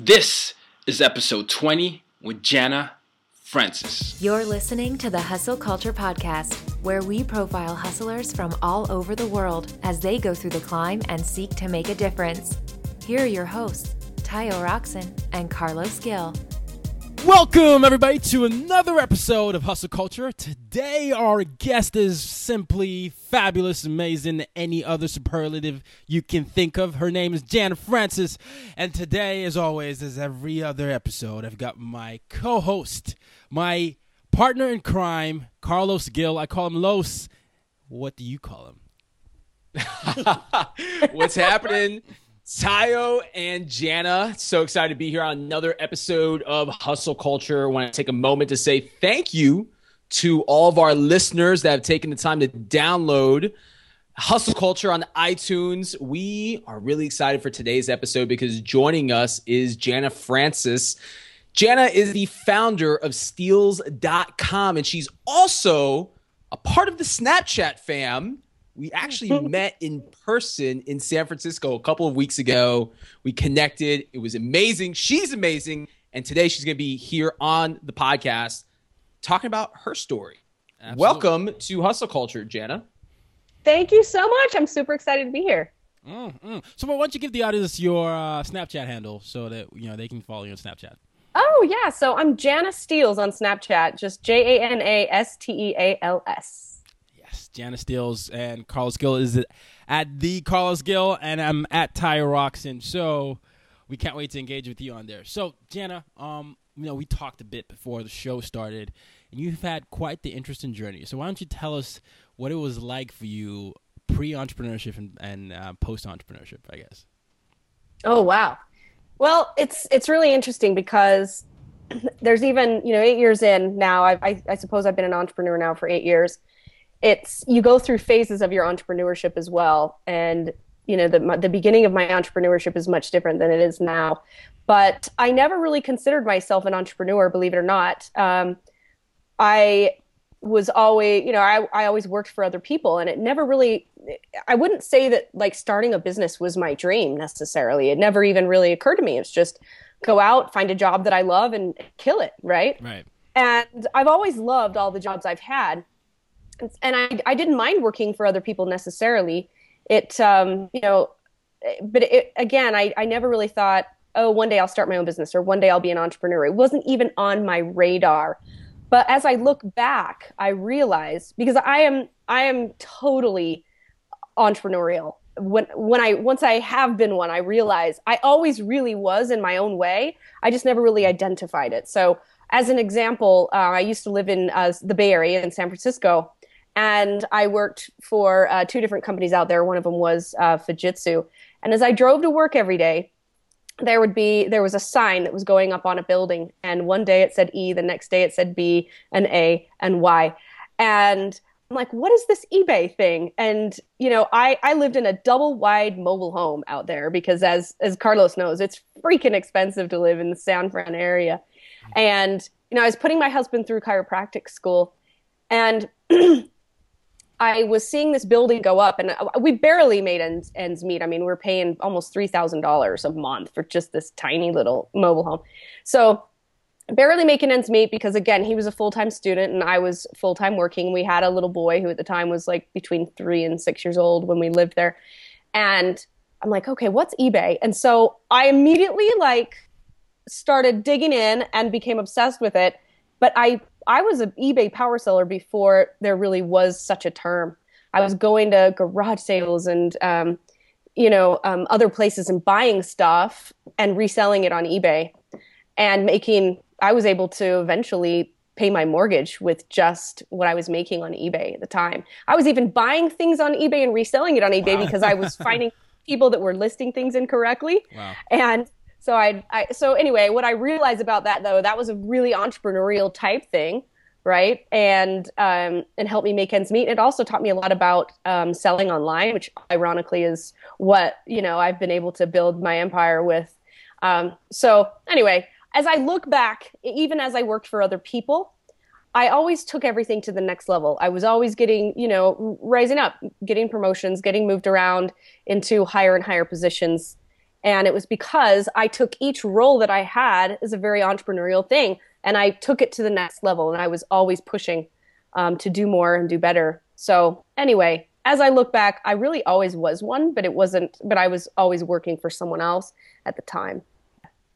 This is episode 20 with Jana Francis. You're listening to the Hustle Culture Podcast, where we profile hustlers from all over the world as they go through the climb and seek to make a difference. Here are your hosts, Tayo Rockson and Carlos Gil. Welcome, everybody, to another episode of Hustle Culture. Today, our guest is simply fabulous, amazing, any other superlative you can think of. Her name is Jan Francis. And today, as always, as every other episode, I've got my co host, my partner in crime, Carlos Gil. I call him Los. What do you call him? What's happening? Tayo and Jana, so excited to be here on another episode of Hustle Culture. I want to take a moment to say thank you to all of our listeners that have taken the time to download Hustle Culture on iTunes. We are really excited for today's episode because joining us is Jana Francis. Jana is the founder of Steals.com, and she's also a part of the Snapchat fam we actually met in person in San Francisco a couple of weeks ago. We connected. It was amazing. She's amazing. And today she's going to be here on the podcast talking about her story. Absolutely. Welcome to Hustle Culture, Jana. Thank you so much. I'm super excited to be here. Mm, mm. So, why don't you give the audience your uh, Snapchat handle so that you know they can follow you on Snapchat? Oh yeah, so I'm Jana Steals on Snapchat, just J A N A S T E A L S. Jana Steals and Carlos Gil is at the Carlos Gil, and I'm at Tayo Rockson. So we can't wait to engage with you on there. So Jana, um, you know, we talked a bit before the show started, and you've had quite the interesting journey. So why don't you tell us what it was like for you pre-entrepreneurship and, and uh, post-entrepreneurship? I guess. Oh wow. Well, it's it's really interesting because there's even you know eight years in now. I, I suppose I've been an entrepreneur now for eight years it's you go through phases of your entrepreneurship as well. And you know the, the beginning of my entrepreneurship is much different than it is now. But i never really considered myself an entrepreneur believe it or not. Um, i was always you know I, I always worked for other people and it never really i wouldn't say that like starting a business was my dream necessarily. It never even really occurred to me. It's just go out find a job that i love and kill it right? Right. And i've always loved all the jobs i've had and I, I didn't mind working for other people necessarily. It, um, you know, but it, again, I, I never really thought, oh, one day I'll start my own business or one day I'll be an entrepreneur. It wasn't even on my radar. But as I look back, I realize because I am I am totally entrepreneurial. When when I once I have been one, I realize I always really was in my own way. I just never really identified it. So as an example, uh, I used to live in uh, the Bay Area in San Francisco, and I worked for uh, two different companies out there. One of them was uh, Fujitsu. And as I drove to work every day, there would be there was a sign that was going up on a building, and one day it said E, the next day it said B and A and Y, and I'm like, what is this eBay thing? And you know, I I lived in a double wide mobile home out there because as as Carlos knows, it's freaking expensive to live in the San Fran area, and you know, I was putting my husband through chiropractic school, and I was seeing this building go up, and uh, we barely made ends, ends meet. I mean, we are paying almost three thousand dollars a month for just this tiny little mobile home. So, barely making ends meet because again, he was a full time student and I was full time working. We had a little boy who at the time was like between three and six years old when we lived there, and I'm like, okay, what's eBay? And so I immediately like started digging in and became obsessed with it. But I I was an eBay power seller before there really was such a term. I was going to garage sales and um, you know um, other places and buying stuff and reselling it on eBay and making. I was able to eventually pay my mortgage with just what I was making on eBay at the time. I was even buying things on eBay and reselling it on eBay wow. because I was finding people that were listing things incorrectly. Wow. And so I, I so anyway, what I realized about that though, that was a really entrepreneurial type thing, right? And um, and helped me make ends meet. It also taught me a lot about um, selling online, which ironically is what you know I've been able to build my empire with. Um, so anyway, as I look back, even as I worked for other people, I always took everything to the next level. I was always getting, you know, rising up, getting promotions, getting moved around into higher and higher positions And it was because I took each role that I had as a very entrepreneurial thing and I took it to the next level. And I was always pushing um, to do more and do better. So, anyway, as I look back, I really always was one, but it wasn't, but I was always working for someone else at the time.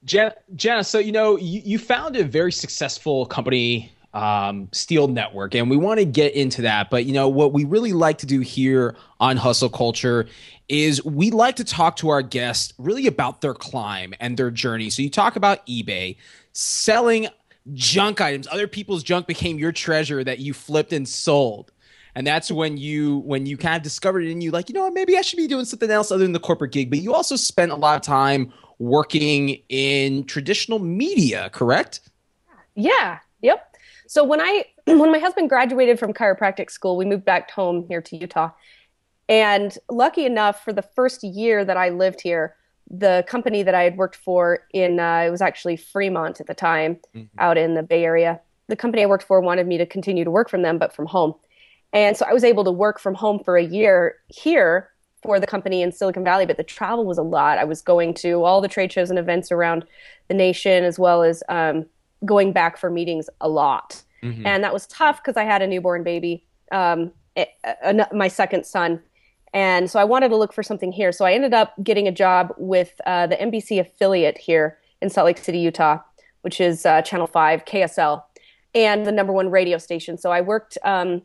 Jana, so, you know, you, you founded a very successful company um, Steal Network, and we want to get into that. But you know what we really like to do here on Hustle Culture is we like to talk to our guests really about their climb and their journey. So you talk about eBay selling junk items, other people's junk became your treasure that you flipped and sold. And that's when you when you kind of discovered it and you like, you know what, maybe I should be doing something else other than the corporate gig. But you also spent a lot of time working in traditional media, correct? Yeah. Yep. So when I when my husband graduated from chiropractic school, we moved back home here to Utah. And lucky enough, for the first year that I lived here, the company that I had worked for in uh, it was actually Fremont at the time, mm-hmm. out in the Bay Area. The company I worked for wanted me to continue to work from them, but from home. And so I was able to work from home for a year here for the company in Silicon Valley, but the travel was a lot. I was going to all the trade shows and events around the nation, as well as um, going back for meetings a lot. Mm-hmm. And that was tough because I had a newborn baby, um, a, a, my second son. And so I wanted to look for something here. So I ended up getting a job with uh, the NBC affiliate here in Salt Lake City, Utah, which is uh, Channel 5, KSL, and the number one radio station. So I worked, um,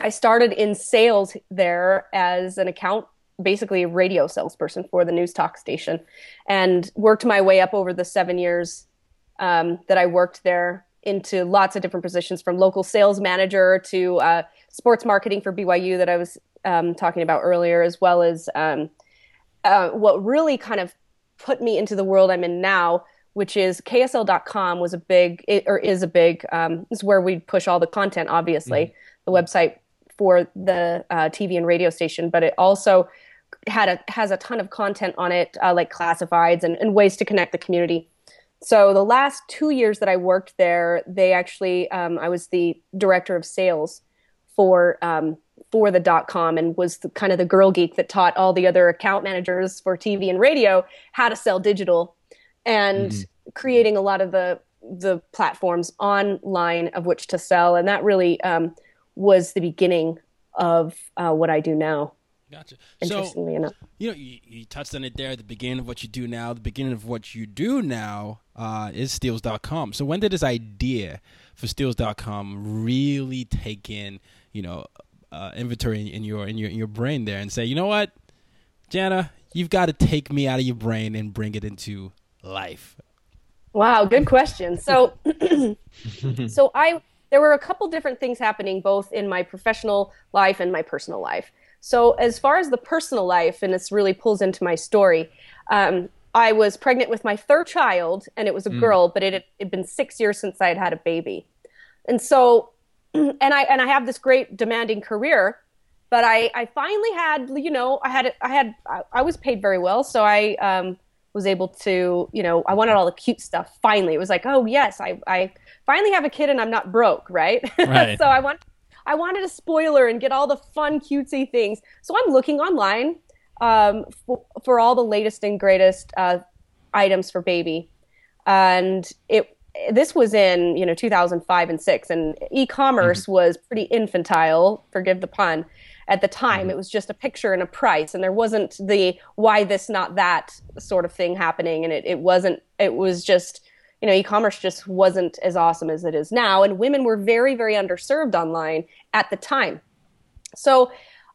I started in sales there as an account basically a radio salesperson for the news talk station and worked my way up over the seven years um, that I worked there into lots of different positions from local sales manager to uh, sports marketing for BYU that I was um, talking about earlier, as well as um, uh, what really kind of put me into the world I'm in now, which is KSL.com was a big, it, or is a big, um, is where we push all the content, obviously, mm-hmm. the website for the uh, TV and radio station, but it also had a has a ton of content on it, uh, like classifieds and, and ways to connect the community so the last two years that I worked there, they actually um, I was the director of sales for um, for the dot com and was the, kind of the girl geek that taught all the other account managers for TV and radio how to sell digital and mm-hmm. creating a lot of the the platforms online of which to sell and that really um, was the beginning of uh, what I do now. Gotcha. Interestingly so, enough, you know, you, you, touched on it there at the beginning of what you do now. The beginning of what you do now uh, is Steals.com. So when did this idea for Steals.com really take in, you know, uh, inventory in your in your in your brain there and say, you know what, Jana, you've got to take me out of your brain and bring it into life. Wow, good question. So, so I there were a couple different things happening both in my professional life and my personal life. So, as far as the personal life, and this really pulls into my story, um, I was pregnant with my third child, and it was a mm. girl, but it had been six years since I had had a baby, and so, and I and I have this great demanding career, but I I finally had you know I had I had I, I was paid very well, so I um, was able to you know I wanted all the cute stuff. Finally, it was like oh yes I I finally have a kid and I'm not broke, right? right. so I want I wanted a spoiler and get all the fun, cutesy things. So I'm looking online um, for, for, all the latest and greatest uh, items for baby, and it this was in you know 2005 and six, and e-commerce mm-hmm. was pretty infantile. Forgive the pun. At the time, mm-hmm. it was just a picture and a price, and there wasn't the why this not that sort of thing happening, and it, it wasn't. It was just you know, e-commerce just wasn't as awesome as it is now, and women were very, very underserved online at the time. So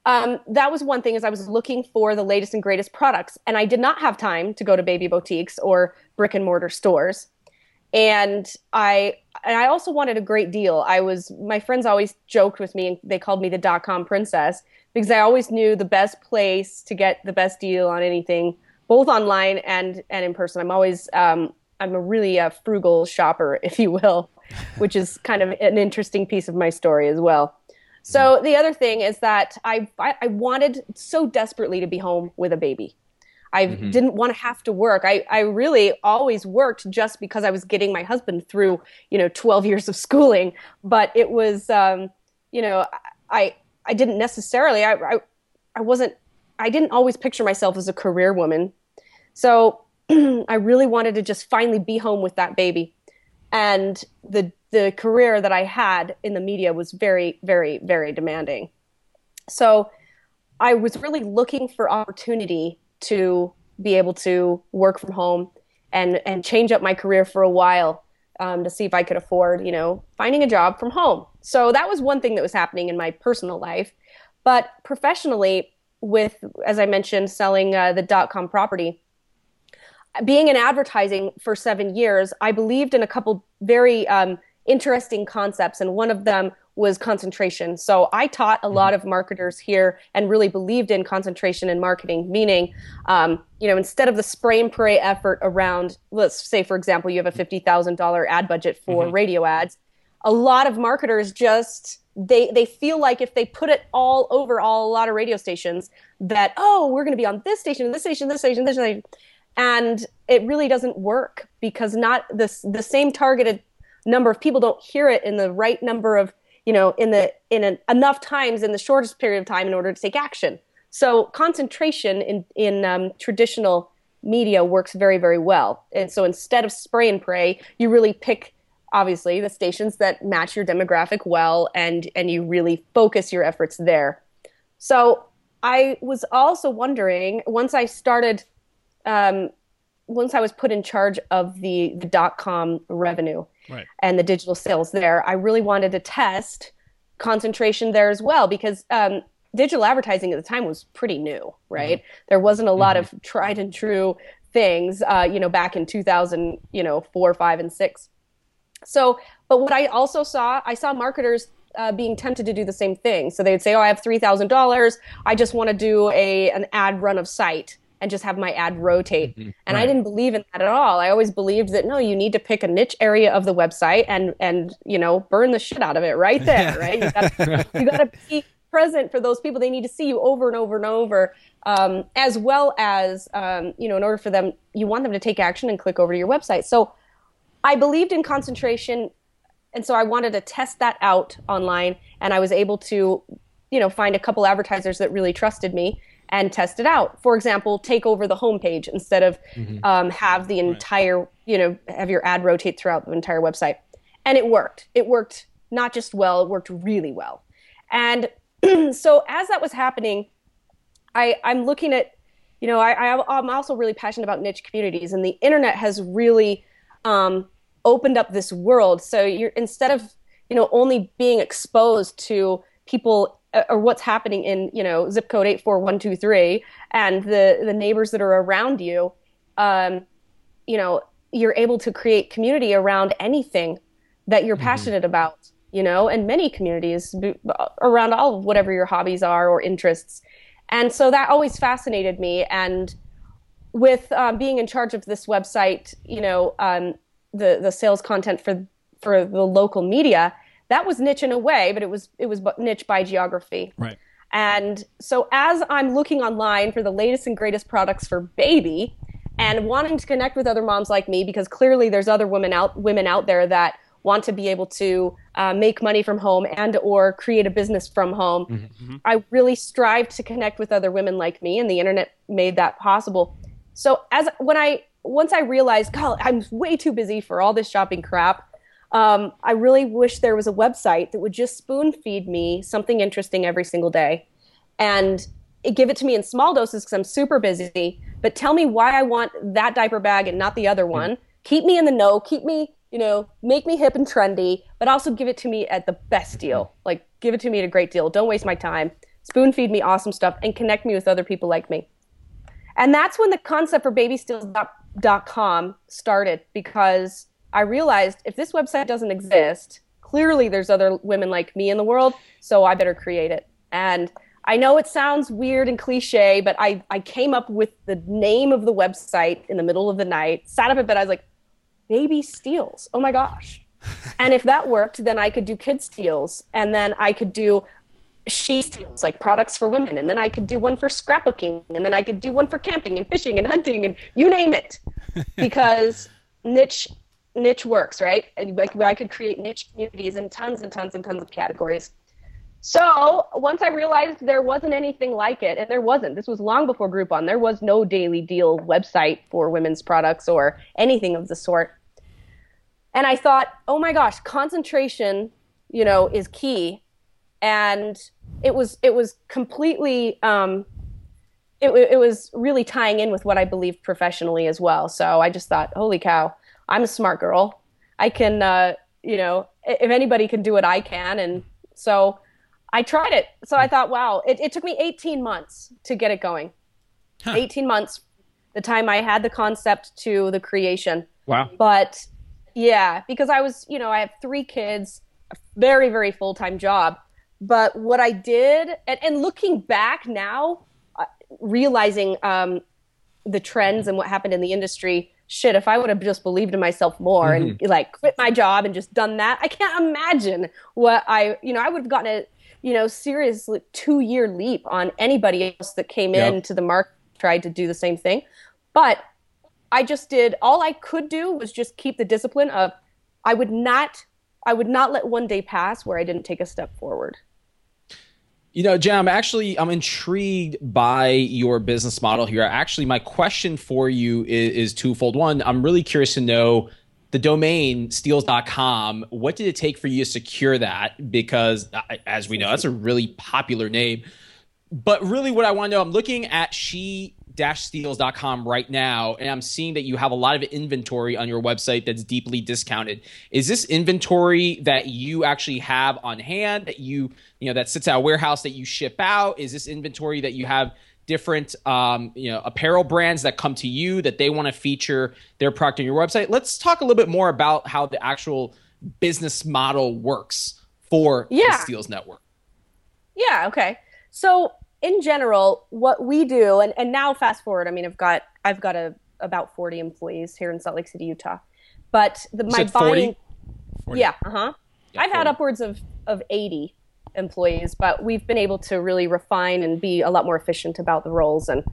um, that was one thing is I was looking for the latest and greatest products, and I did not have time to go to baby boutiques or brick and mortar stores. And I and I also wanted a great deal. I was my friends always joked with me and they called me the dot com princess because I always knew the best place to get the best deal on anything, both online and and in person. I'm always um, I'm a really uh, frugal shopper, if you will, which is kind of an interesting piece of my story as well. So the other thing is that I I wanted so desperately to be home with a baby. I mm-hmm. didn't want to have to work. I, I really always worked just because I was getting my husband through, you know, 12 years of schooling. But it was, um, you know, I I didn't necessarily. I, I I wasn't. I didn't always picture myself as a career woman So I really wanted to just finally be home with that baby. And the the career that I had in the media was very, very, very demanding. So I was really looking for opportunity to be able to work from home and and change up my career for a while um, to see if I could afford, you know, finding a job from home. So that was one thing that was happening in my personal life. But professionally, with as I mentioned, selling uh, the dot com property, being in advertising for seven years, I believed in a couple very um, interesting concepts, and one of them was concentration. So I taught a lot of marketers here and really believed in concentration in marketing, meaning, um, you know, instead of the spray and pray effort around, let's say, for example, you have a $50,000 ad budget for mm-hmm. radio ads, a lot of marketers just they they feel like if they put it all over all a lot of radio stations that oh we're going to be on this station this station this station this station and it really doesn't work because not this the same targeted number of people don't hear it in the right number of you know in the in an, enough times in the shortest period of time in order to take action. So concentration in in um, traditional media works very very well. And so instead of spray and pray you really pick obviously the stations that match your demographic well and and you really focus your efforts there. So i was also wondering once i started um, once i was put in charge of the the dot com revenue right. and the digital sales there. I really wanted to test concentration there as well because um, digital advertising at the time was pretty new, right? Mm-hmm. There wasn't a lot mm-hmm. of tried and true things, uh, you know, back in 2000, you know, four, five, and six. So, but what I also saw, I saw marketers uh, being tempted to do the same thing. So they'd say, "Oh, I have three thousand dollars. I just want to do a an ad run of site." And just have my ad rotate. Mm-hmm. And right. I didn't believe in that at all. I always believed that no, you need to pick a niche area of the website and and you know burn the shit out of it right there, right? You gotta, you gotta be present for those people. They need to see you over and over and over, um, as well as um, you know, in order for them, you want them to take action and click over to your website. So I believed in concentration, and so I wanted to test that out online, and I was able to, you know, find a couple advertisers that really trusted me and test it out. For example, take over the homepage instead of mm-hmm. um, have the entire, right. you know, have your ad rotate throughout the entire website. And it worked. It worked not just well, it worked really well. And so as that was happening, I, I'm looking at, you know, I, I, am also really passionate about niche communities, and the internet has really um, opened up this world. So you're instead of, you know, only being exposed to people or what's happening in you know zip code 84123 and the the neighbors that are around you um, you know you're able to create community around anything that you're mm-hmm. passionate about you know and many communities around all of whatever your hobbies are or interests and so that always fascinated me and with um, being in charge of this website you know um, the the sales content for for the local media that was niche in a way, but it was it was niche by geography. Right. And so as I'm looking online for the latest and greatest products for baby and wanting to connect with other moms like me because clearly there's other women out women out there that want to be able to uh, make money from home and or create a business from home mm-hmm. mm-hmm. i really strive to connect with other women like me and the internet made that possible so as when i once i realized god i'm way too busy for all this shopping crap um, I really wish there was a website that would just spoon feed me something interesting every single day and give it to me in small doses because I'm super busy. But tell me why I want that diaper bag and not the other one. Keep me in the know. Keep me, you know, make me hip and trendy, but also give it to me at the best deal. Like, give it to me at a great deal. Don't waste my time. Spoon feed me awesome stuff and connect me with other people like me. And that's when the concept for babysteals.com started because I realized if this website doesn't exist, clearly there's other women like me in the world, so I better create it. And I know it sounds weird and cliche, but I, I came up with the name of the website in the middle of the night, sat up in bed, I was like, baby steals. Oh my gosh. and if that worked, then I could do kid steals. And then I could do she steals, like products for women. And then I could do one for scrapbooking. And then I could do one for camping and fishing and hunting and you name it. Because niche niche works, right? And like I could create niche communities in tons and tons and tons of categories. So once I realized there wasn't anything like it, and there wasn't, this was long before Groupon, there was no daily deal website for women's products or anything of the sort. And I thought, oh my gosh, concentration, you know, is key. And it was it was completely um, it, it was really tying in with what I believed professionally as well. So I just thought, holy cow, I'm a smart girl. I can, uh, you know, if anybody can do it, I can. And so I tried it. So I thought, wow, it, it took me 18 months to get it going. Huh. 18 months, the time I had the concept to the creation. Wow. But yeah, because I was, you know, I have three kids, a very, very full time job. But what I did, and, and looking back now, uh, realizing um, the trends and what happened in the industry, shit, if I would have just believed in myself more mm-hmm. and like quit my job and just done that, I can't imagine what I, you know, I would have gotten a, you know, serious two year leap on anybody else that came yep. into the market, tried to do the same thing. But I just did all I could do was just keep the discipline of I would not I would not let one day pass where I didn't take a step forward. You know, I'm actually I'm intrigued by your business model here. Actually, my question for you is, is twofold. One, I'm really curious to know the domain steals.com what did it take for you to secure that because as we know that's a really popular name but really what i want to know i'm looking at she steals.com right now and i'm seeing that you have a lot of inventory on your website that's deeply discounted. Is this inventory that you actually have on hand that you you know that sits at a warehouse that you ship out? Is this inventory that you have different um, you know apparel brands that come to you that they want to feature their product on your website? Let's talk a little bit more about how the actual business model works for yeah. the steals network. Yeah okay. So in general, what we do, and, and now fast forward, I mean, I've got I've got a about 40 employees here in Salt Lake City, Utah. But the my buying 40? Yeah, uh-huh. Yeah, I've 40. had upwards of of 80 employees, but we've been able to really refine and be a lot more efficient about the roles and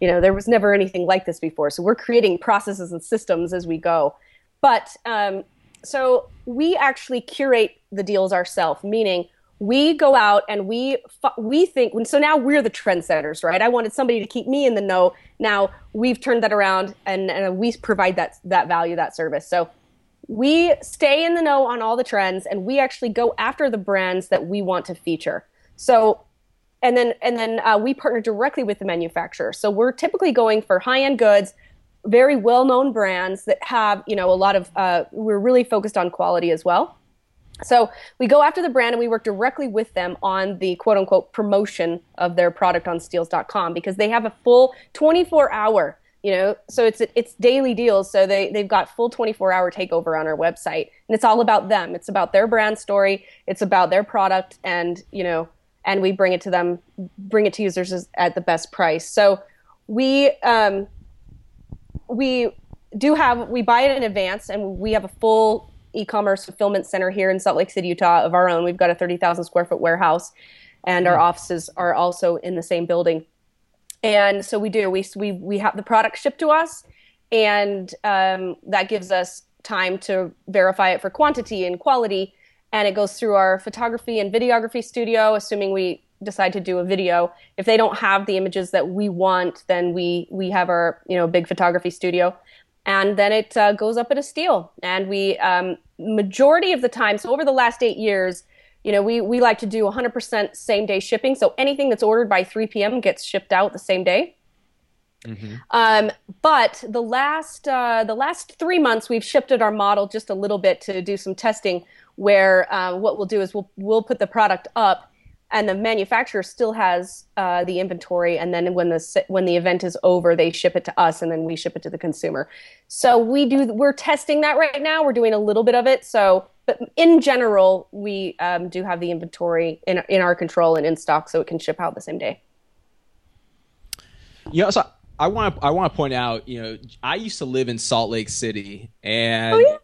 you know, there was never anything like this before. So we're creating processes and systems as we go. But um, so we actually curate the deals ourselves, meaning we go out and we we think so now we're the trendsetters right? I wanted somebody to keep me in the know. Now we've turned that around and, and we provide that that value that service. So we stay in the know on all the trends and we actually go after the brands that we want to feature. So and then and then uh, we partner directly with the manufacturer. So we're typically going for high end goods very well known brands that have you know a lot of uh, we're really focused on quality as well so we go after the brand and we work directly with them on the quote unquote promotion of their product on steals.com because they have a full 24 hour, you know, so it's it's daily deals. So they they've got full 24 hour takeover on our website. And it's all about them. It's about their brand story, it's about their product and, you know, and we bring it to them, bring it to users at the best price. So we um we do have we buy it in advance and we have a full e-commerce fulfillment center here in Salt Lake City, Utah, of our own. We've got a 30,000 square foot warehouse, and our hmm. offices are also in the same building. And so we do. We we we have the product shipped to us, and um, that gives us time to verify it for quantity and quality. And it goes through our photography and videography studio, assuming we decide to do a video. If they don't have the images that we want, then we we have our you know big photography studio and then it uh, goes up at a steal. And we, um, majority of the time, so over the last eight years, you know, we, we like to do 100% same day shipping. So anything that's ordered by 3 p.m. gets shipped out the same day. Mm-hmm. Um, but the last uh, the last three months, we've shifted our model just a little bit to do some testing. Where uh, what we'll do is we'll we'll put the product up and the manufacturer still has uh, the inventory and then when the when the event is over they ship it to us and then we ship it to the consumer so we do we're testing that right now we're doing a little bit of it so but in general we um, do have the inventory in, in our control and in stock so it can ship out the same day yeah so i want to i want to point out you know i used to live in salt lake city and oh,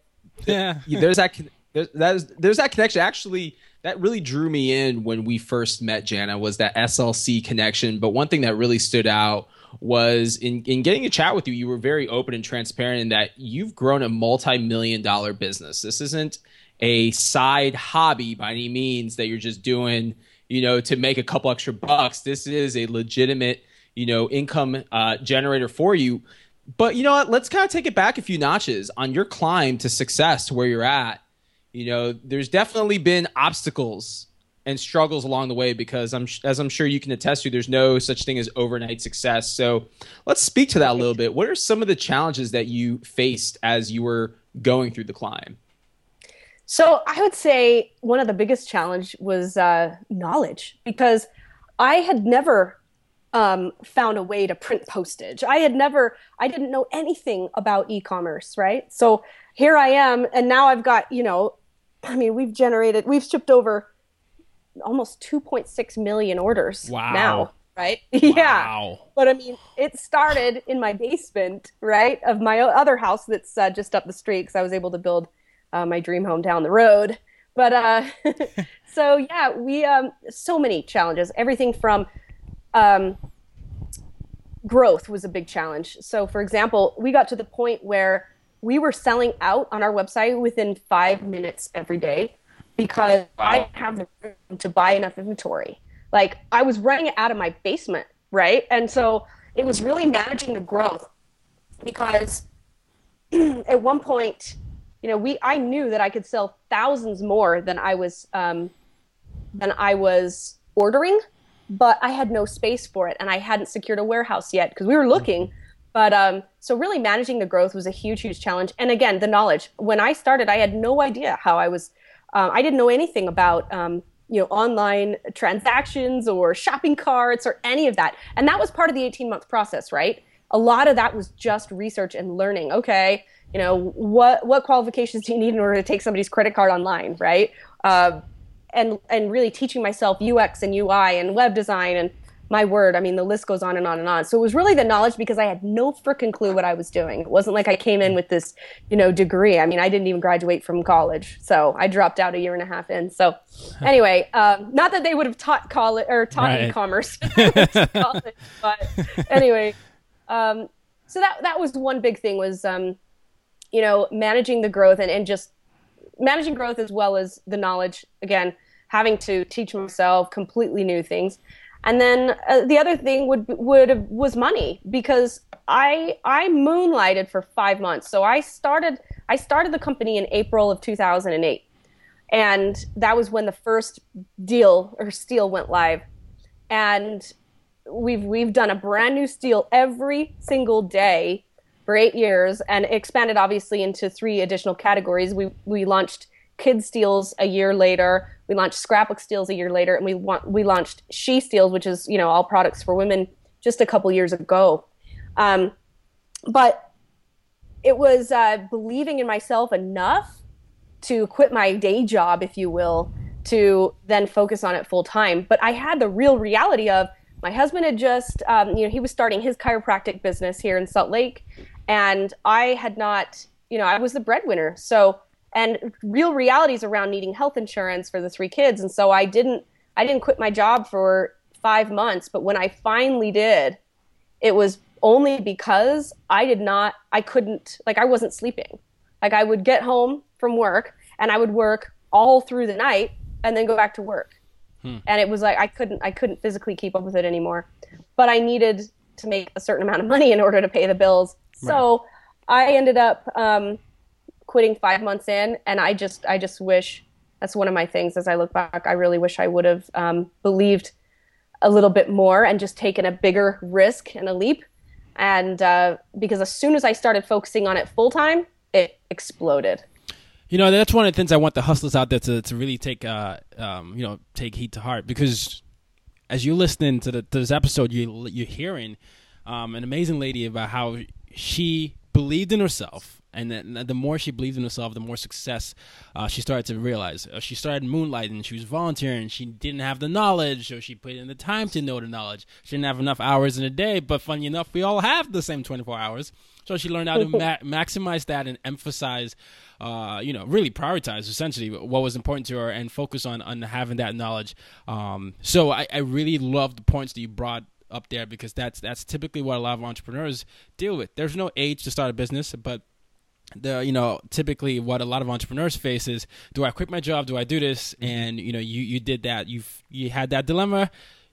yeah? yeah. there's that there's, there's, there's that connection actually that really drew me in when we first met Jana was that SLC connection. But one thing that really stood out was in, in getting a chat with you, you were very open and transparent in that you've grown a multi-million dollar business. This isn't a side hobby by any means that you're just doing, you know, to make a couple extra bucks. This is a legitimate, you know, income uh, generator for you. But you know what? Let's kind of take it back a few notches on your climb to success to where you're at. You know, there's definitely been obstacles and struggles along the way because I'm as I'm sure you can attest to, there's no such thing as overnight success. So let's speak to that a little bit. What are some of the challenges that you faced as you were going through the climb? So I would say one of the biggest challenge was uh, knowledge because I had never um, found a way to print postage. I had never, I didn't know anything about e-commerce, right? So here I am, and now I've got, you know, I mean, we've generated, we've shipped over almost 2.6 million orders wow. now, right? Wow. yeah. But I mean, it started in my basement, right, of my other house that's uh, just up the street because I was able to build uh, my dream home down the road. But uh, so yeah, we um, so many challenges. Everything from um, growth was a big challenge. So, for example, we got to the point where we were selling out on our website within five minutes every day because wow. I didn't have the room to buy enough inventory. Like I was running it out of my basement, right? And so it was really managing the growth because at one point, you know, we I knew that I could sell thousands more than I was um, than I was ordering, but I had no space for it, and I hadn't secured a warehouse yet because we were looking. But um, so really managing the growth was a huge, huge challenge. And again, the knowledge. When I started, I had no idea how I was um, I didn't know anything about um, you know online transactions or shopping carts or any of that, and that was part of the 18 month process, right? A lot of that was just research and learning. Okay, you know what what qualifications do you need in order to take somebody's credit card online, right? Uh, and and really teaching myself UX and UI and web design and my word, I mean, the list goes on and on and on. So it was really the knowledge because I had no freaking clue what I was doing. It wasn't like I came in with this, you know, degree. I mean, I didn't even graduate from college, so I dropped out a year and a half in. So anyway, um, not that they would have taught college or taught right. e-commerce, college, but anyway, um, so that that was one big thing was, um, you know, managing the growth and and just managing growth as well as the knowledge. Again, having to teach myself completely new things and then uh, the other thing would would was money because I I moonlighted for five months. So I started I started the company in April of 2008, and that was when the first deal or steal went live, and we've we've done a brand new steal every single day for eight years and expanded obviously into three additional categories. We we launched kid Steals a year later. We launched Scrapbook Steals a year later, and we want, we launched She Steals, which is you know all products for women, just a couple years ago. Um, but it was uh, believing in myself enough to quit my day job, if you will, to then focus on it full time. But I had the real reality of my husband had just, um, you know, he was starting his chiropractic business here in Salt Lake, and I had not, you know, I was the breadwinner, so and real realities around needing health insurance for the three kids. And so I didn't I didn't quit my job for five months, but when I finally did, it was only because I did not I couldn't like I wasn't sleeping. Like I would get home from work and I would work all through the night and then go back to work. Hmm. And it was like I couldn't I couldn't physically keep up with it anymore. But I needed to make a certain amount of money in order to pay the bills. Right. So I ended up um, quitting five months in, and I just I just wish that's one of my things as I look back. I really wish I would have um, believed a little bit more and just taken a bigger risk and a leap. And uh, because as soon as I started focusing on it full time, it exploded. You know, that's one of the things I want the hustlers out there to, to really take, uh, um, you know, take heed to heart because as you're listening to, the, to this episode, you, you're hearing um, an amazing lady about how she believed in herself and then the more she believed in herself, the more success uh, she started to realize. Uh, she started moonlighting. She was volunteering. She didn't have the knowledge, so she put in the time to know the knowledge. She didn't have enough hours in a day, but funny enough, we all have the same 24 hours. So she learned how to ma- maximize that and emphasize, uh, you know, really prioritize essentially what was important to her and focus on on having that knowledge. Um, so I, I really love the points that you brought up there because that's that's typically what a lot of entrepreneurs deal with. There's no age to start a business, but the you know typically what a lot of entrepreneurs face is do I quit my job? Do I do this? And you know you you did that. You you had that dilemma.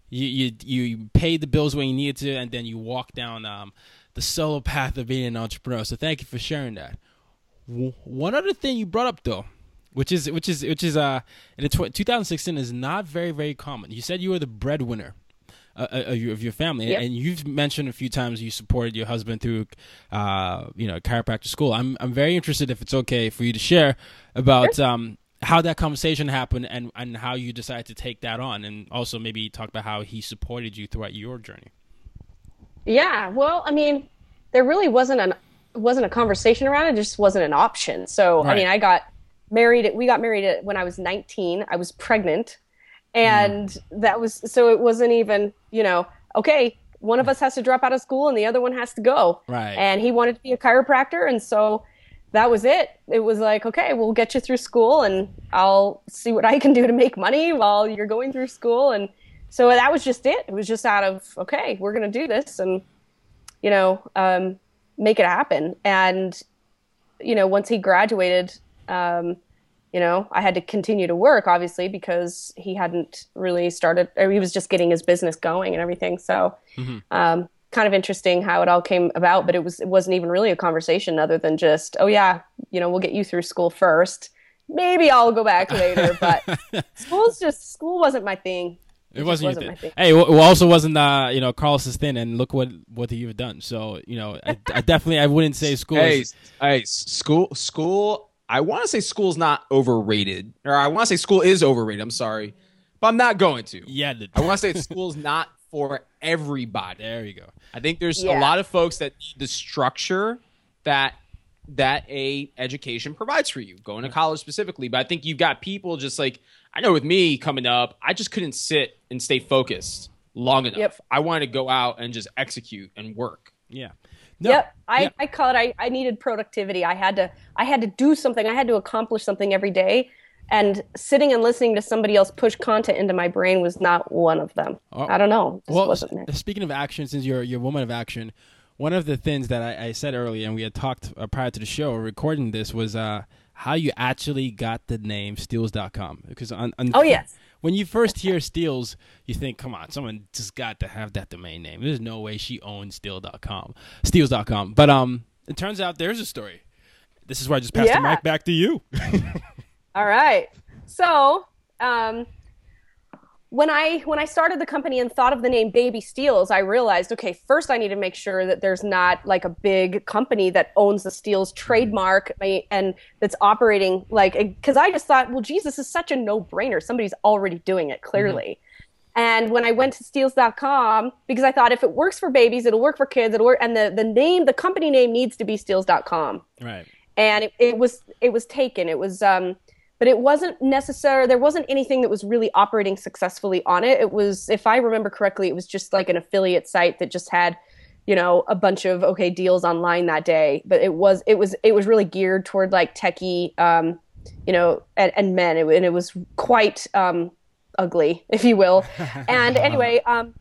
You you you paid the bills when you needed to and then you walk down um, the solo path of being an entrepreneur. So thank you for sharing that. One other thing you brought up though which is which is which is uh in the tw- 2016 is not very very common. You said you were the breadwinner uh, uh of your family. Yep. And you've mentioned a few times you supported your husband through, uh, you know, chiropractic school. I'm I'm very interested if it's okay for you to share about sure. um, how that conversation happened and and how you decided to take that on, and also maybe talk about how he supported you throughout your journey. Yeah, well, I mean, there really wasn't an wasn't a conversation around it; just wasn't an option. So, right. I mean, I got married. We got married when I was 19. I was pregnant and mm. that was so it wasn't even you know okay one of us has to drop out of school and the other one has to go. Right. And he wanted to be a chiropractor and so that was it. It was like okay we'll get you through school and i'll see what i can do to make money while you're going through school. And so that was just it. It was just out of okay we're going to do this and you know um, make it happen. And you know once he graduated um, you know, I had to continue to work obviously because he hadn't really started, or he was just getting his business going and everything. So, mm-hmm. um, kind of interesting how it all came about, but it was it wasn't even really a conversation other than just, oh yeah, you know, we'll get you through school first. Maybe I'll go back later, but school's just school wasn't my thing. It, it wasn't, wasn't your thing. Hey, it also wasn't uh, you know Carlos's thing, and look what what you've done. So you know, I, I definitely I wouldn't say school. Hey, is... hey, school school I want to say school's not overrated, or I want to say school is overrated. I'm sorry, but I'm not going to. Yeah, the- I want to say school's not for everybody. There you go. I think there's yeah. a lot of folks that need the structure that that a education provides for you, going to college specifically. But I think you've got people just like I know with me coming up, I just couldn't sit and stay focused long enough. Yep. I wanted to go out and just execute and work. Yeah. No. Yep. I, yep. I call it I, I needed productivity. I had to I had to do something. I had to accomplish something every day. And sitting and listening to somebody else push content into my brain was not one of them. Oh. I don't know. well, speaking of action, since you're you're a woman of action, one of the things that I, I said earlier, and we had talked uh, prior to the show, recording this, was uh, how you actually got the name Steals.com. Because on, on oh yes, when you first hear Steals, you think, come on, someone just got to have that domain name. There's no way she owns Steal.com, Steals.com. But um, it turns out there's a story. This is where I just passed yeah. the mic back to you. All right. So, um, when I when I started the company and thought of the name Baby Steals, I realized, okay, first I need to make sure that there's not like a big company that owns the Steals trademark and that's operating like because I just thought, well, Jesus is such a no-brainer. Somebody's already doing it clearly. Mm-hmm. And when I went to steals.com, because I thought if it works for babies, it'll work for kids, it'll work and the, the name, the company name needs to be steals.com. Right. And it, it was it was taken. It was um but it wasn't necessary there wasn't anything that was really operating successfully on it. It was if i remember correctly it was just like an affiliate site that just had you know a bunch of okay deals online that day. But it was it was it was really geared toward like techie um you know and, and men. It, and it was quite um ugly if you will. And anyway um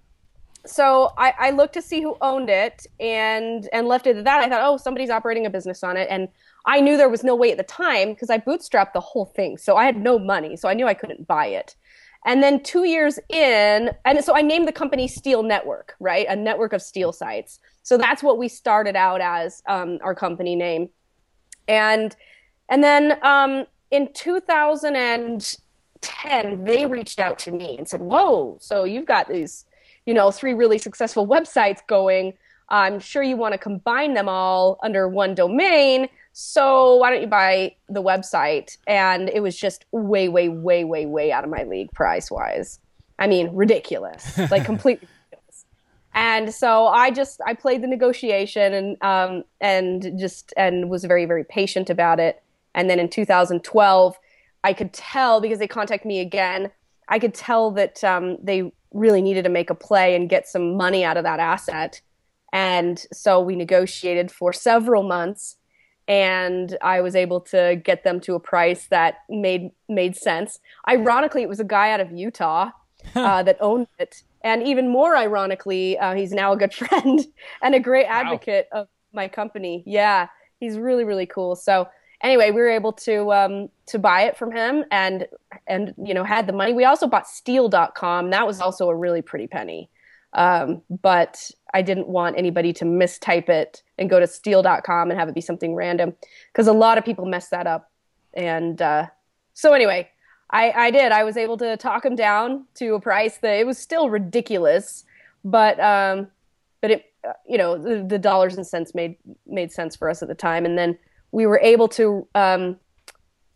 so I, I looked to see who owned it and and left it at that. I thought, oh, somebody's operating a business on it, and I knew there was no way at the time because I bootstrapped the whole thing. So I had no money. So I knew I couldn't buy it. And then two years in, and so I named the company Steal Network, right? A network of steal sites. So that's what we started out as um, our company name. And and then um, in 2010, they reached out to me and said, "Whoa, so you've got these, you know, three really successful websites going. I'm sure you want to combine them all under one domain." so why don't you buy the website? And it was just way, way, way, way, way out of my league price wise. I mean, ridiculous, like completely ridiculous. And so I just I played the negotiation and um and just and was very very patient about it. And then in 2012, I could tell because they contacted me again. I could tell that um, they really needed to make a play and get some money out of that asset. And so we negotiated for several months and I was able to get them to a price that made made sense. Ironically, it was a guy out of Utah uh, that owned it, and even more ironically, uh, he's now a good friend and a great advocate wow. of my company. Yeah, he's really really cool. So anyway, we were able to um, to buy it from him and and you know had the money. We also bought Steal.com. That was also a really pretty penny, um, but I didn't want anybody to mistype it and go to Steal.com and have it be something random because a lot of people mess that up. And uh, so anyway, I, I did. I was able to talk him down to a price that it was still ridiculous, but um, but it uh, you know the, the dollars and cents made made sense for us at the time, and then we were able to, um,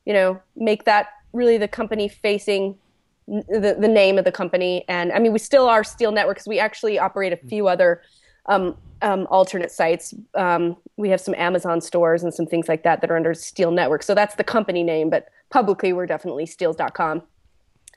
you know, make that really the company facing the, the name of the company. And I mean, we still are Steal Network because we actually operate a few other um, um, alternate sites. Um, we have some Amazon stores and some things like that that are under Steal Network. So that's the company name, but publicly we're definitely steals.com.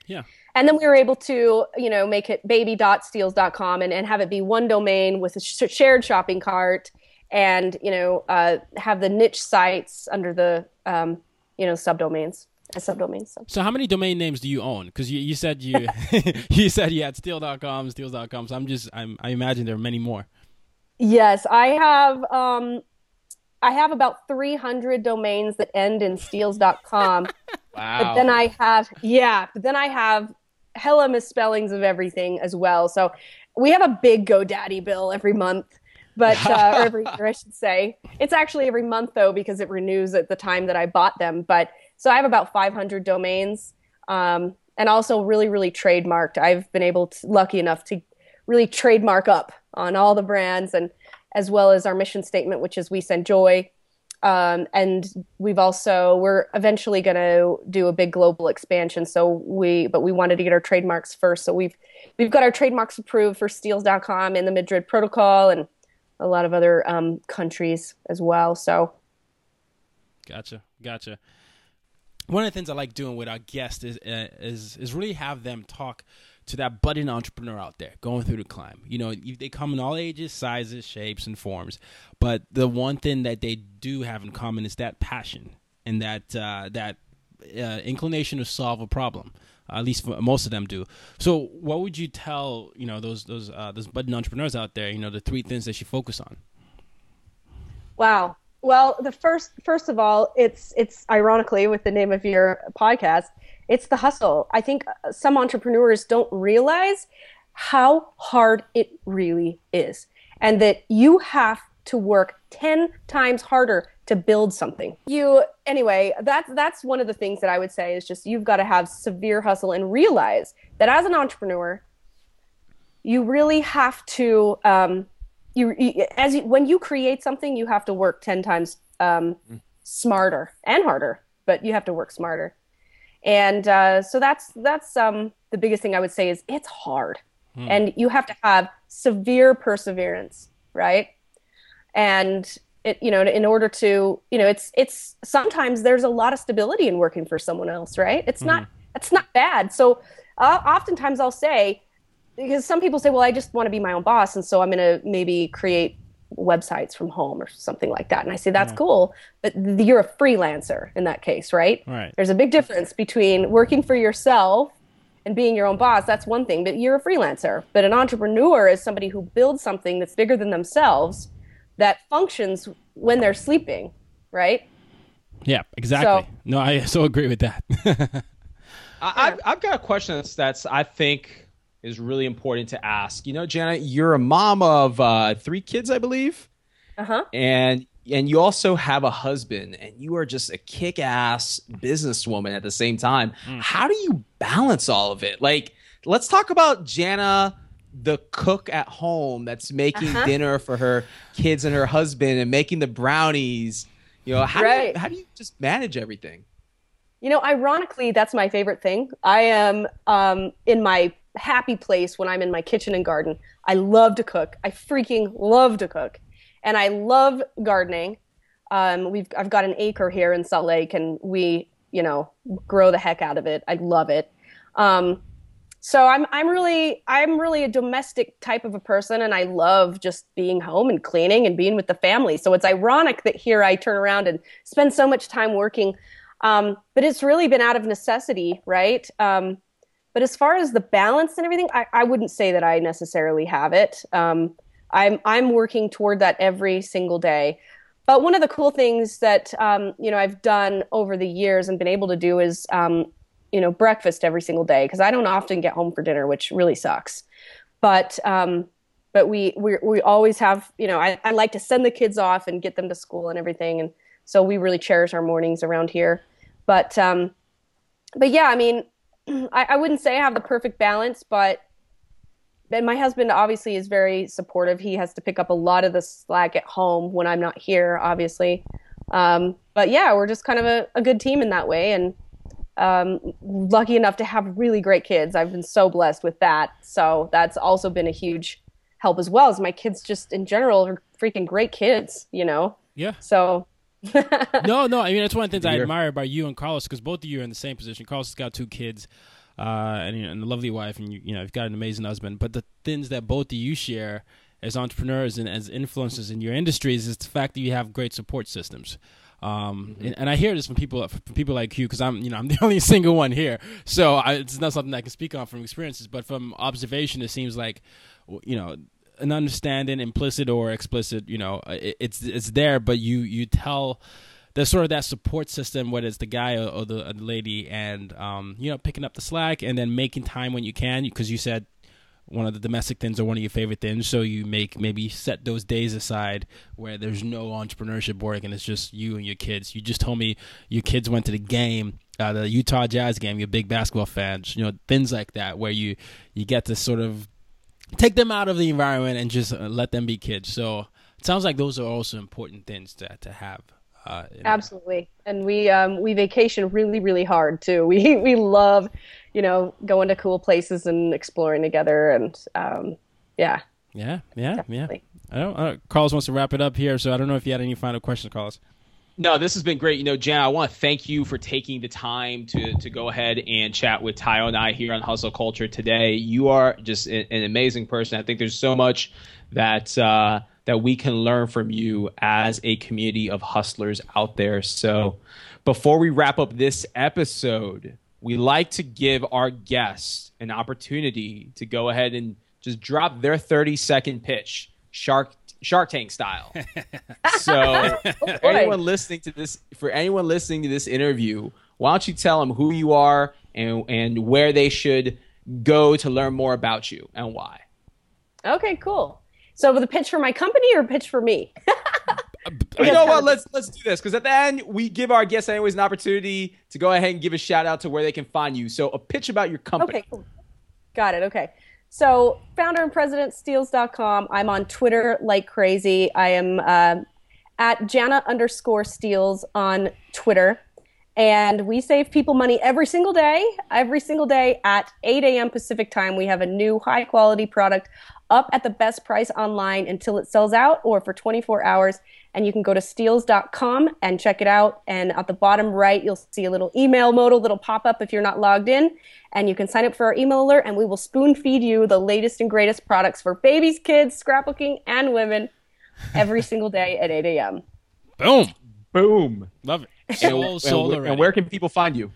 Yeah. And then we were able to, you know, make it baby.steals.com and, and have it be one domain with a sh- shared shopping cart and you know uh, have the niche sites under the um, you know subdomains as subdomains. So. so how many domain names do you own? Because you, you said you you said you had steal.com, steals.com. So I'm just I'm, I imagine there are many more. Yes, I have um, I have about 300 domains that end in steals.com. wow. But then I have yeah, but then I have hella misspellings of everything as well. So we have a big GoDaddy bill every month but uh, or every year I should say. It's actually every month though because it renews at the time that I bought them. But so I have about 500 domains, um, and also really, really trademarked. I've been able to lucky enough to really trademark up on all the brands and as well as our mission statement, which is we send joy. Um, and we've also we're eventually going to do a big global expansion. So we but we wanted to get our trademarks first. So we've we've got our trademarks approved for Steals.com and the Madrid Protocol and a lot of other um, countries as well. So, gotcha, gotcha. One of the things I like doing with our guests is uh, is is really have them talk to that budding entrepreneur out there going through the climb. You know, they come in all ages, sizes, shapes, and forms, but the one thing that they do have in common is that passion and that uh, that uh, inclination to solve a problem at least most of them do. So, what would you tell you know those those uh, those budding entrepreneurs out there? You know, the three things they should focus on. Wow. Well, the first first of all, it's it's ironically with the name of your podcast, it's the hustle. I think some entrepreneurs don't realize how hard it really is, and that you have to work 10 times harder to build something. You anyway, that's that's one of the things that I would say is just you've got to have severe hustle and realize that as an entrepreneur, you really have to um, you, you as you, when you create something, you have to work ten times um, smarter and harder, but you have to work smarter. And uh, so that's that's um, the biggest thing I would say is it's hard, hmm. and you have to have severe perseverance, right? And it you know in order to you know it's it's sometimes there's a lot of stability in working for someone else right? It's mm-hmm. not it's not bad. So uh, oftentimes i'll say because some people say well i just want to be my own boss and so i'm going to maybe create websites from home or something like that. And i say that's yeah. cool but you're a freelancer in that case right? Right. There's a big difference between working for yourself and being your own boss that's one thing but you're a freelancer. But an entrepreneur is somebody who builds something that's bigger than themselves that functions when they're sleeping, right? Yeah, exactly. So, no, I so agree with that. I, have I've got a question that's, that's I think is really important to ask. You know, Janet, you're a mom of uh, three kids, I believe. Uh huh. And and you also have a husband, and you are just a kick-ass businesswoman at the same time. Mm. How do you balance all of it? Like, let's talk about Jana the cook at home that's making uh-huh. dinner for her kids and her husband and making the brownies. You know, how, right. do you, how do you just manage everything? You know, ironically, that's my favorite thing. I am um, in my happy place when I'm in my kitchen and garden. I love to cook. I freaking love to cook, and I love gardening. Um, we've I've got an acre here in Salt Lake, and we you know grow the heck out of it. I love it. Um, so I'm I'm really I'm really a domestic type of a person and I love just being home and cleaning and being with the family. So it's ironic that here I turn around and spend so much time working. Um, but it's really been out of necessity, right? Um, but as far as the balance and everything, I, I wouldn't say that I necessarily have it. Um, I'm I'm working toward that every single day. but one of the cool things that um, you know I've done over the years and been able to do is um, you know breakfast every single day because I don't often get home for dinner, which really sucks. But um, but we we we always have you know I, I like to send the kids off and get them to school and everything, and so we really cherish our mornings around here. But um, but yeah, I mean, I, I wouldn't say I have the perfect balance, but and my husband obviously is very supportive. He has to pick up a lot of the slack at home when I'm not here, obviously. Um, but yeah, we're just kind of a, a good team in that way, and um, lucky enough to have really great kids. I've been so blessed with that. So that's also been a huge help as well. As my kids, just in general, are freaking great kids. You know. Yeah. So. no, no. I mean, that's one of the things I admire about you and Carlos because both of you are in the same position. Carlos has got two kids uh, and, you know, and a lovely wife, and you, you know, you've got an amazing husband. But the things that both of you share as entrepreneurs and as influencers in your industries is the fact that you have great support systems. Um, and, and, I hear this from people from people like you because I'm you know I'm the only single one here, so I, it's not something I can speak on from experiences, but from observation, it seems like you know an understanding, implicit or explicit, you know, it, it's it's there, but you you tell there's sort of that support system, whether it's the guy or, or the, or the, lady, and um, you know, picking up the slack and then making time when you can, because you said one of the domestic things or one of your favorite things, so you make maybe set those days aside where there's no entrepreneurship work and it's just you and your kids. You just told me your kids went to the game, uh, the Utah Jazz game. You're big basketball fans, you know, things like that, where you you get to sort of take them out of the environment and just uh, let them be kids. So it sounds like those are also important things to to have. Uh, Absolutely, and we um, we vacation really really hard too. We we love, you know, going to cool places and exploring together, and um, yeah. Yeah, yeah, definitely. yeah. I don't, I don't, Carlos wants to wrap it up here, so I don't know if you had any final questions, Carlos. No, this has been great. You know, Jan, I want to thank you for taking the time to to go ahead and chat with Tayo and I here on Hustle Culture today. You are just an amazing person. I think there's so much that uh, that we can learn from you as a community of hustlers out there. So before we wrap up this episode, we like to give our guests an opportunity to go ahead and just drop their 30 second pitch, Shark Shark Tank style. so oh, for anyone listening to this for anyone listening to this interview, why don't you tell them who you are and and where they should go to learn more about you and why? Okay, cool. So with a pitch for my company or a pitch for me? you know what? Let's let's do this because at the end we give our guests anyways an opportunity to go ahead and give a shout out to where they can find you. So a pitch about your company. Okay, cool. Got it. Okay. So founder and president steals.com. I'm on Twitter like crazy. I am uh, at Jana underscore steals on Twitter. And we save people money every single day. Every single day at 8 a.m. Pacific time, we have a new high quality product up at the best price online until it sells out or for 24 hours. And you can go to steals.com and check it out. And at the bottom right, you'll see a little email modal that'll pop up if you're not logged in. And you can sign up for our email alert, and we will spoon feed you the latest and greatest products for babies, kids, scrapbooking, and women every single day at 8 a.m. Boom. Boom. Love it. and, and, and where can people find you?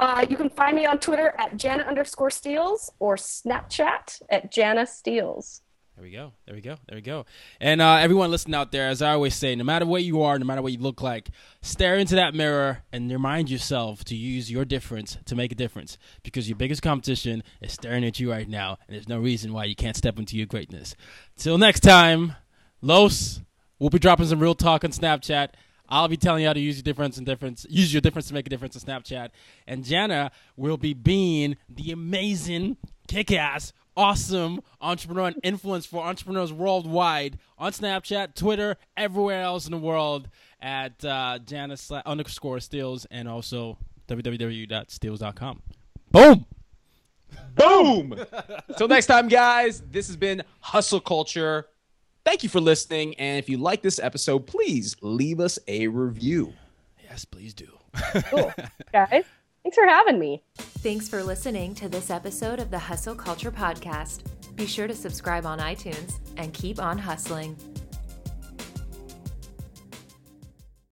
Uh, you can find me on Twitter at Jana underscore Steals or Snapchat at Jana Steals. There we go. There we go. There we go. And uh, everyone listening out there, as I always say, no matter what you are, no matter what you look like, stare into that mirror and remind yourself to use your difference to make a difference. Because your biggest competition is staring at you right now, and there's no reason why you can't step into your greatness. Till next time, Los, we'll be dropping some real talk on Snapchat. I'll be telling you how to use your difference and difference, use your difference to make a difference in Snapchat. And Jana will be being the amazing, kick-ass, awesome entrepreneur and influence for entrepreneurs worldwide on Snapchat, Twitter, everywhere else in the world at uh, Jana underscore Steals and also www.steals.com. Boom. Boom. Till next time, guys. This has been Hustle Culture. Thank you for listening. And if you like this episode, please leave us a review. Yes, please do. cool. Guys, thanks for having me. Thanks for listening to this episode of the Hustle Culture Podcast. Be sure to subscribe on iTunes and keep on hustling.